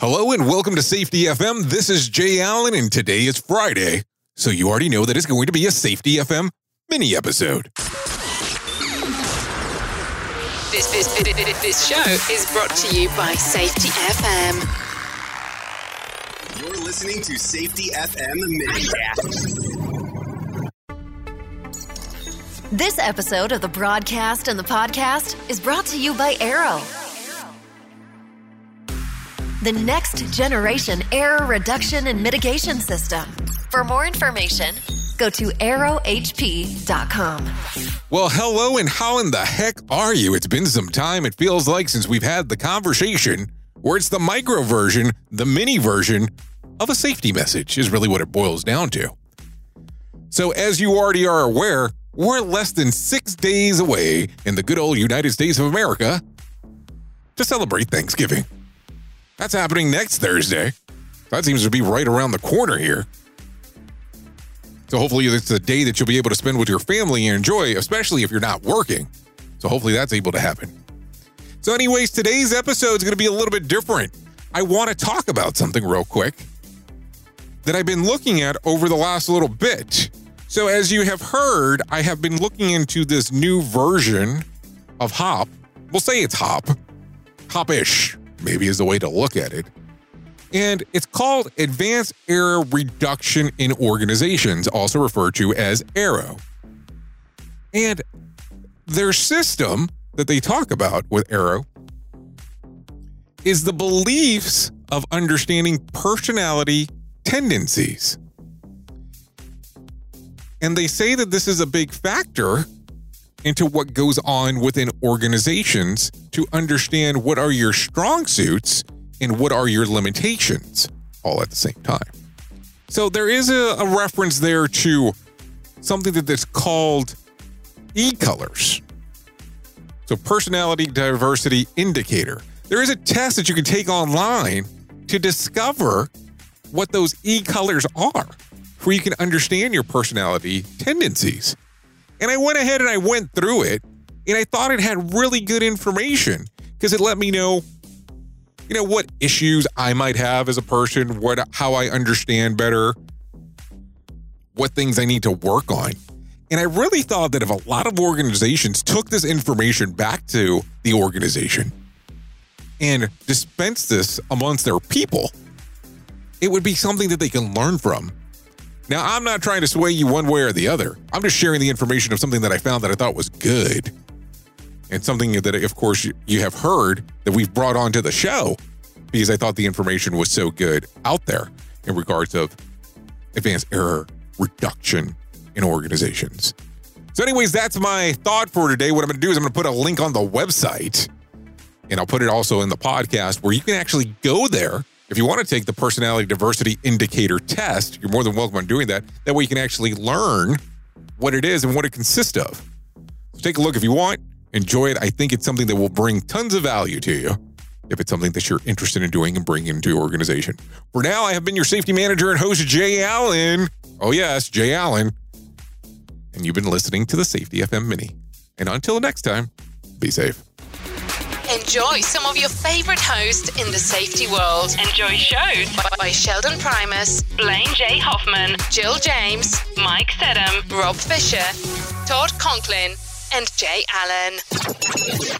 Hello and welcome to Safety FM. This is Jay Allen, and today is Friday. So you already know that it's going to be a Safety FM mini episode. This, this, this, this show is brought to you by Safety FM. You're listening to Safety FM Mini. This episode of the broadcast and the podcast is brought to you by AERO. The next generation error reduction and mitigation system. For more information, go to arrowhp.com. Well, hello, and how in the heck are you? It's been some time, it feels like, since we've had the conversation where it's the micro version, the mini version of a safety message, is really what it boils down to. So, as you already are aware, we're less than six days away in the good old United States of America to celebrate Thanksgiving. That's happening next Thursday. That seems to be right around the corner here. So hopefully it's a day that you'll be able to spend with your family and enjoy, especially if you're not working. So hopefully that's able to happen. So, anyways, today's episode is going to be a little bit different. I want to talk about something real quick that I've been looking at over the last little bit. So, as you have heard, I have been looking into this new version of Hop. We'll say it's Hop, Hop-ish maybe is the way to look at it. And it's called Advanced Error Reduction in Organizations, also referred to as AERO. And their system that they talk about with AERO is the beliefs of understanding personality tendencies. And they say that this is a big factor into what goes on within organizations to understand what are your strong suits and what are your limitations all at the same time. So there is a, a reference there to something that is called e colors. So, personality diversity indicator. There is a test that you can take online to discover what those e colors are, where you can understand your personality tendencies. And I went ahead and I went through it and I thought it had really good information because it let me know you know what issues I might have as a person, what how I understand better, what things I need to work on. And I really thought that if a lot of organizations took this information back to the organization and dispensed this amongst their people, it would be something that they can learn from now, I'm not trying to sway you one way or the other. I'm just sharing the information of something that I found that I thought was good. And something that, of course, you have heard that we've brought onto the show because I thought the information was so good out there in regards of advanced error reduction in organizations. So, anyways, that's my thought for today. What I'm going to do is I'm going to put a link on the website and I'll put it also in the podcast where you can actually go there if you want to take the personality diversity indicator test, you're more than welcome on doing that. That way you can actually learn what it is and what it consists of. So take a look if you want, enjoy it. I think it's something that will bring tons of value to you if it's something that you're interested in doing and bringing into your organization. For now, I have been your safety manager and host, Jay Allen. Oh, yes, Jay Allen. And you've been listening to the Safety FM Mini. And until next time, be safe. Enjoy some of your favorite hosts in the safety world. Enjoy shows by Sheldon Primus, Blaine J. Hoffman, Jill James, Mike Sedham, Rob Fisher, Todd Conklin, and Jay Allen.